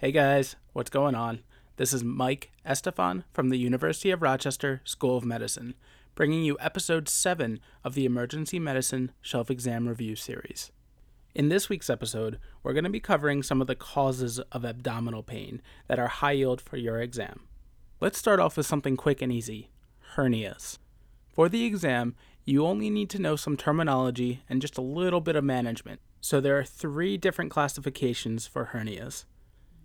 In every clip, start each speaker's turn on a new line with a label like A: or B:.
A: Hey guys, what's going on? This is Mike Estefan from the University of Rochester School of Medicine, bringing you episode 7 of the Emergency Medicine Shelf Exam Review series. In this week's episode, we're going to be covering some of the causes of abdominal pain that are high yield for your exam. Let's start off with something quick and easy hernias. For the exam, you only need to know some terminology and just a little bit of management. So there are three different classifications for hernias.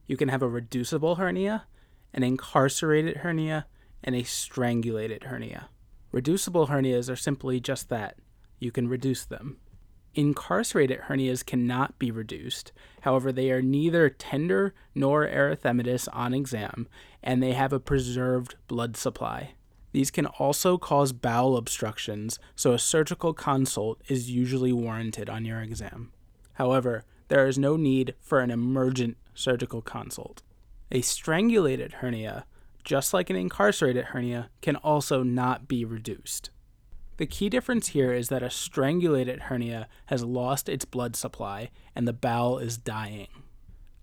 A: You can have a reducible hernia, an incarcerated hernia, and a strangulated hernia. Reducible hernias are simply just that you can reduce them. Incarcerated hernias cannot be reduced. However, they are neither tender nor erythematous on exam, and they have a preserved blood supply. These can also cause bowel obstructions, so a surgical consult is usually warranted on your exam. However, there is no need for an emergent surgical consult. A strangulated hernia, just like an incarcerated hernia, can also not be reduced. The key difference here is that a strangulated hernia has lost its blood supply and the bowel is dying.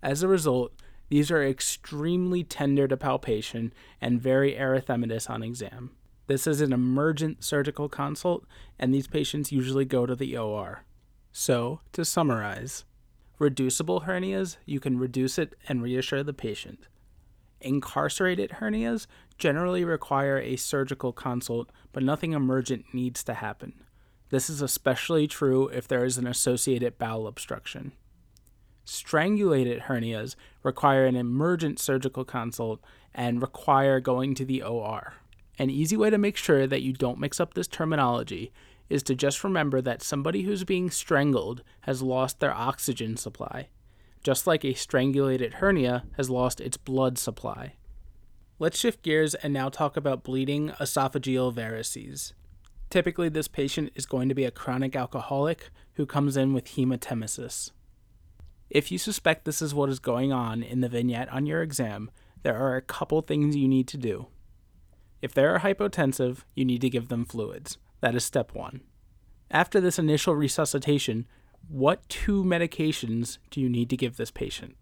A: As a result, these are extremely tender to palpation and very erythematous on exam. This is an emergent surgical consult, and these patients usually go to the OR. So, to summarize, reducible hernias, you can reduce it and reassure the patient. Incarcerated hernias generally require a surgical consult, but nothing emergent needs to happen. This is especially true if there is an associated bowel obstruction. Strangulated hernias require an emergent surgical consult and require going to the OR. An easy way to make sure that you don't mix up this terminology is to just remember that somebody who's being strangled has lost their oxygen supply just like a strangulated hernia has lost its blood supply. Let's shift gears and now talk about bleeding esophageal varices. Typically, this patient is going to be a chronic alcoholic who comes in with hematemesis. If you suspect this is what is going on in the vignette on your exam, there are a couple things you need to do. If they are hypotensive, you need to give them fluids. That is step one. After this initial resuscitation, what two medications do you need to give this patient?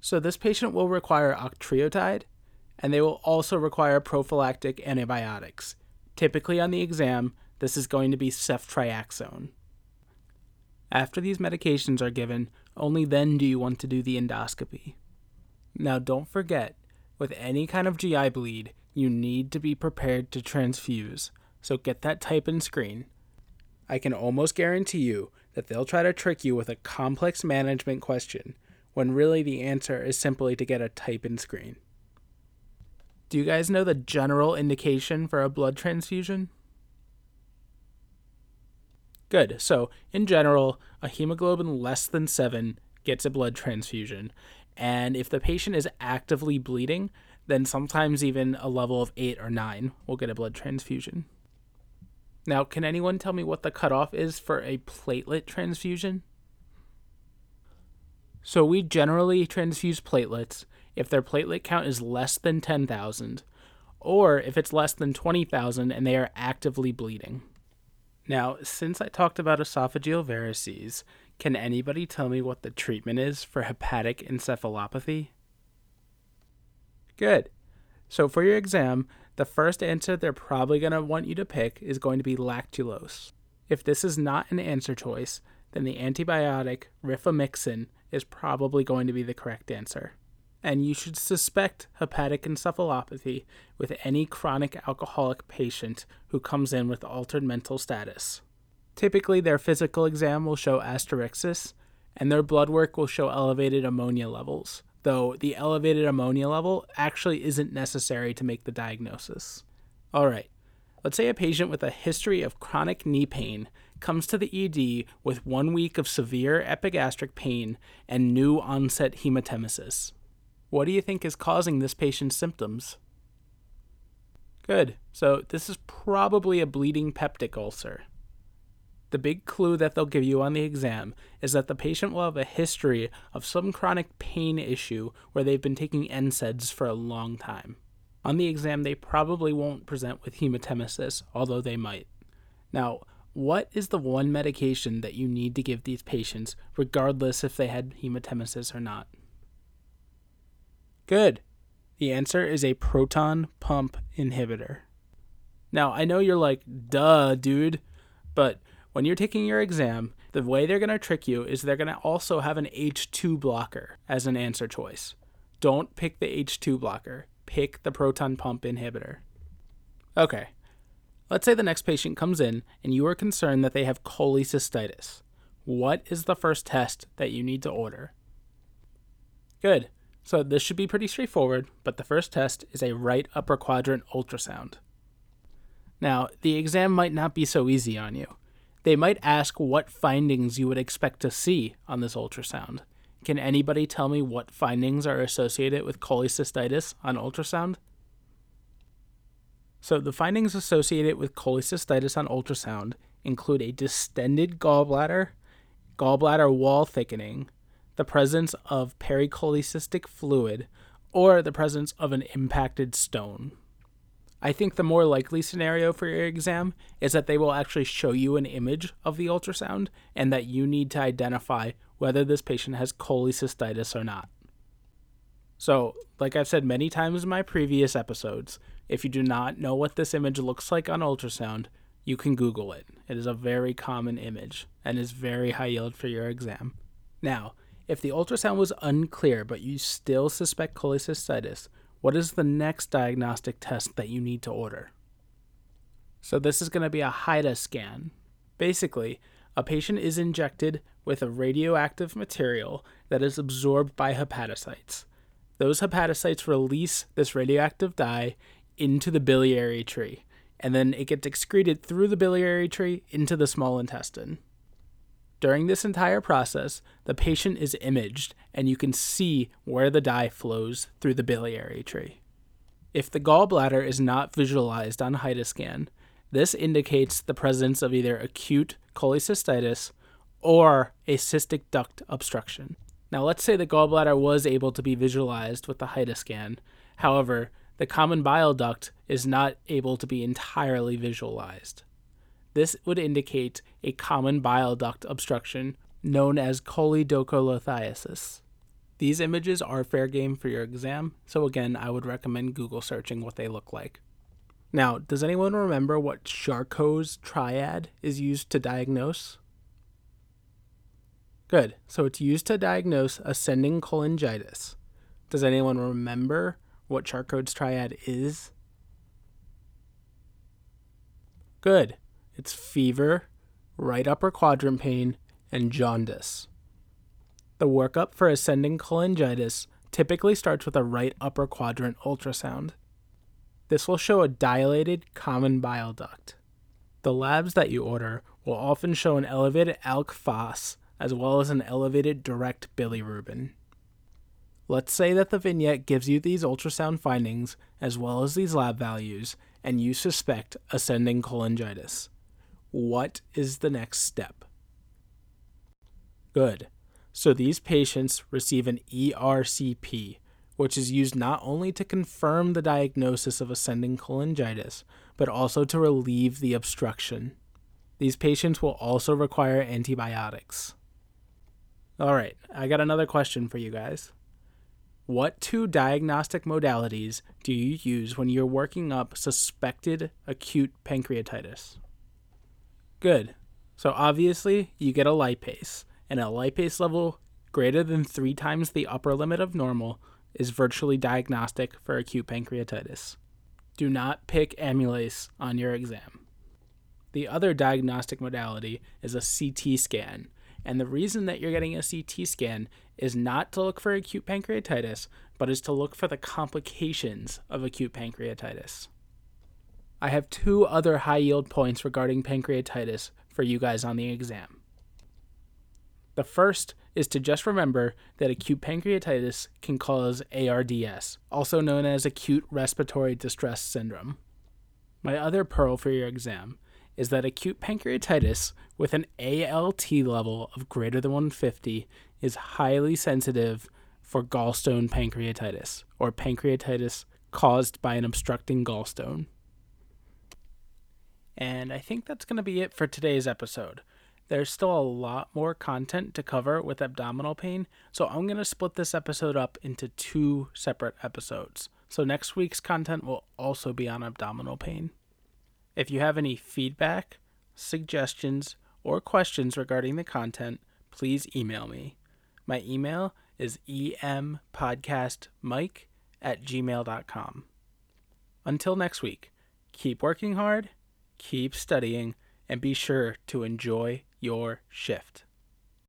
A: So, this patient will require octreotide, and they will also require prophylactic antibiotics. Typically, on the exam, this is going to be ceftriaxone. After these medications are given, only then do you want to do the endoscopy. Now, don't forget, with any kind of GI bleed, you need to be prepared to transfuse, so get that type and screen. I can almost guarantee you that they'll try to trick you with a complex management question when really the answer is simply to get a type and screen. Do you guys know the general indication for a blood transfusion? Good. So, in general, a hemoglobin less than 7 gets a blood transfusion. And if the patient is actively bleeding, then sometimes even a level of 8 or 9 will get a blood transfusion. Now, can anyone tell me what the cutoff is for a platelet transfusion? So, we generally transfuse platelets if their platelet count is less than 10,000, or if it's less than 20,000 and they are actively bleeding. Now, since I talked about esophageal varices, can anybody tell me what the treatment is for hepatic encephalopathy? Good. So, for your exam, the first answer they're probably going to want you to pick is going to be lactulose. If this is not an answer choice, then the antibiotic rifaximin is probably going to be the correct answer. And you should suspect hepatic encephalopathy with any chronic alcoholic patient who comes in with altered mental status. Typically, their physical exam will show asterixis, and their blood work will show elevated ammonia levels, though the elevated ammonia level actually isn't necessary to make the diagnosis. All right, let's say a patient with a history of chronic knee pain comes to the ED with one week of severe epigastric pain and new onset hematemesis. What do you think is causing this patient's symptoms? Good. So, this is probably a bleeding peptic ulcer. The big clue that they'll give you on the exam is that the patient will have a history of some chronic pain issue where they've been taking NSAIDs for a long time. On the exam, they probably won't present with hematemesis, although they might. Now, what is the one medication that you need to give these patients, regardless if they had hematemesis or not? Good. The answer is a proton pump inhibitor. Now, I know you're like, duh, dude, but when you're taking your exam, the way they're going to trick you is they're going to also have an H2 blocker as an answer choice. Don't pick the H2 blocker, pick the proton pump inhibitor. Okay, let's say the next patient comes in and you are concerned that they have cholecystitis. What is the first test that you need to order? Good. So this should be pretty straightforward, but the first test is a right upper quadrant ultrasound. Now, the exam might not be so easy on you. They might ask what findings you would expect to see on this ultrasound. Can anybody tell me what findings are associated with cholecystitis on ultrasound? So, the findings associated with cholecystitis on ultrasound include a distended gallbladder, gallbladder wall thickening, the presence of pericholecystic fluid, or the presence of an impacted stone. I think the more likely scenario for your exam is that they will actually show you an image of the ultrasound and that you need to identify whether this patient has cholecystitis or not. So, like I've said many times in my previous episodes, if you do not know what this image looks like on ultrasound, you can Google it. It is a very common image and is very high yield for your exam. Now, if the ultrasound was unclear but you still suspect cholecystitis, what is the next diagnostic test that you need to order? So, this is going to be a HIDA scan. Basically, a patient is injected with a radioactive material that is absorbed by hepatocytes. Those hepatocytes release this radioactive dye into the biliary tree, and then it gets excreted through the biliary tree into the small intestine. During this entire process, the patient is imaged and you can see where the dye flows through the biliary tree. If the gallbladder is not visualized on HIDA scan, this indicates the presence of either acute cholecystitis or a cystic duct obstruction. Now, let's say the gallbladder was able to be visualized with the HIDA scan. However, the common bile duct is not able to be entirely visualized. This would indicate a common bile duct obstruction known as choledocholithiasis. These images are fair game for your exam, so again, I would recommend Google searching what they look like. Now, does anyone remember what Charcot's triad is used to diagnose? Good. So it's used to diagnose ascending cholangitis. Does anyone remember what Charcot's triad is? Good. It's fever, right upper quadrant pain, and jaundice. The workup for ascending cholangitis typically starts with a right upper quadrant ultrasound. This will show a dilated common bile duct. The labs that you order will often show an elevated ALK Phos as well as an elevated direct bilirubin. Let's say that the vignette gives you these ultrasound findings as well as these lab values, and you suspect ascending cholangitis. What is the next step? Good. So these patients receive an ERCP, which is used not only to confirm the diagnosis of ascending cholangitis, but also to relieve the obstruction. These patients will also require antibiotics. All right, I got another question for you guys. What two diagnostic modalities do you use when you're working up suspected acute pancreatitis? Good. So obviously, you get a lipase, and a lipase level greater than three times the upper limit of normal is virtually diagnostic for acute pancreatitis. Do not pick amylase on your exam. The other diagnostic modality is a CT scan, and the reason that you're getting a CT scan is not to look for acute pancreatitis, but is to look for the complications of acute pancreatitis. I have two other high yield points regarding pancreatitis for you guys on the exam. The first is to just remember that acute pancreatitis can cause ARDS, also known as acute respiratory distress syndrome. My other pearl for your exam is that acute pancreatitis with an ALT level of greater than 150 is highly sensitive for gallstone pancreatitis, or pancreatitis caused by an obstructing gallstone. And I think that's going to be it for today's episode. there's still a lot more content to cover with abdominal pain, so I'm going to split this episode up into two separate episodes. So next week's content will also be on abdominal pain. If you have any feedback, suggestions, or questions regarding the content, please email me. My email is empodcastmike at gmail.com. Until next week, keep working hard, keep studying, and be sure to enjoy your shift.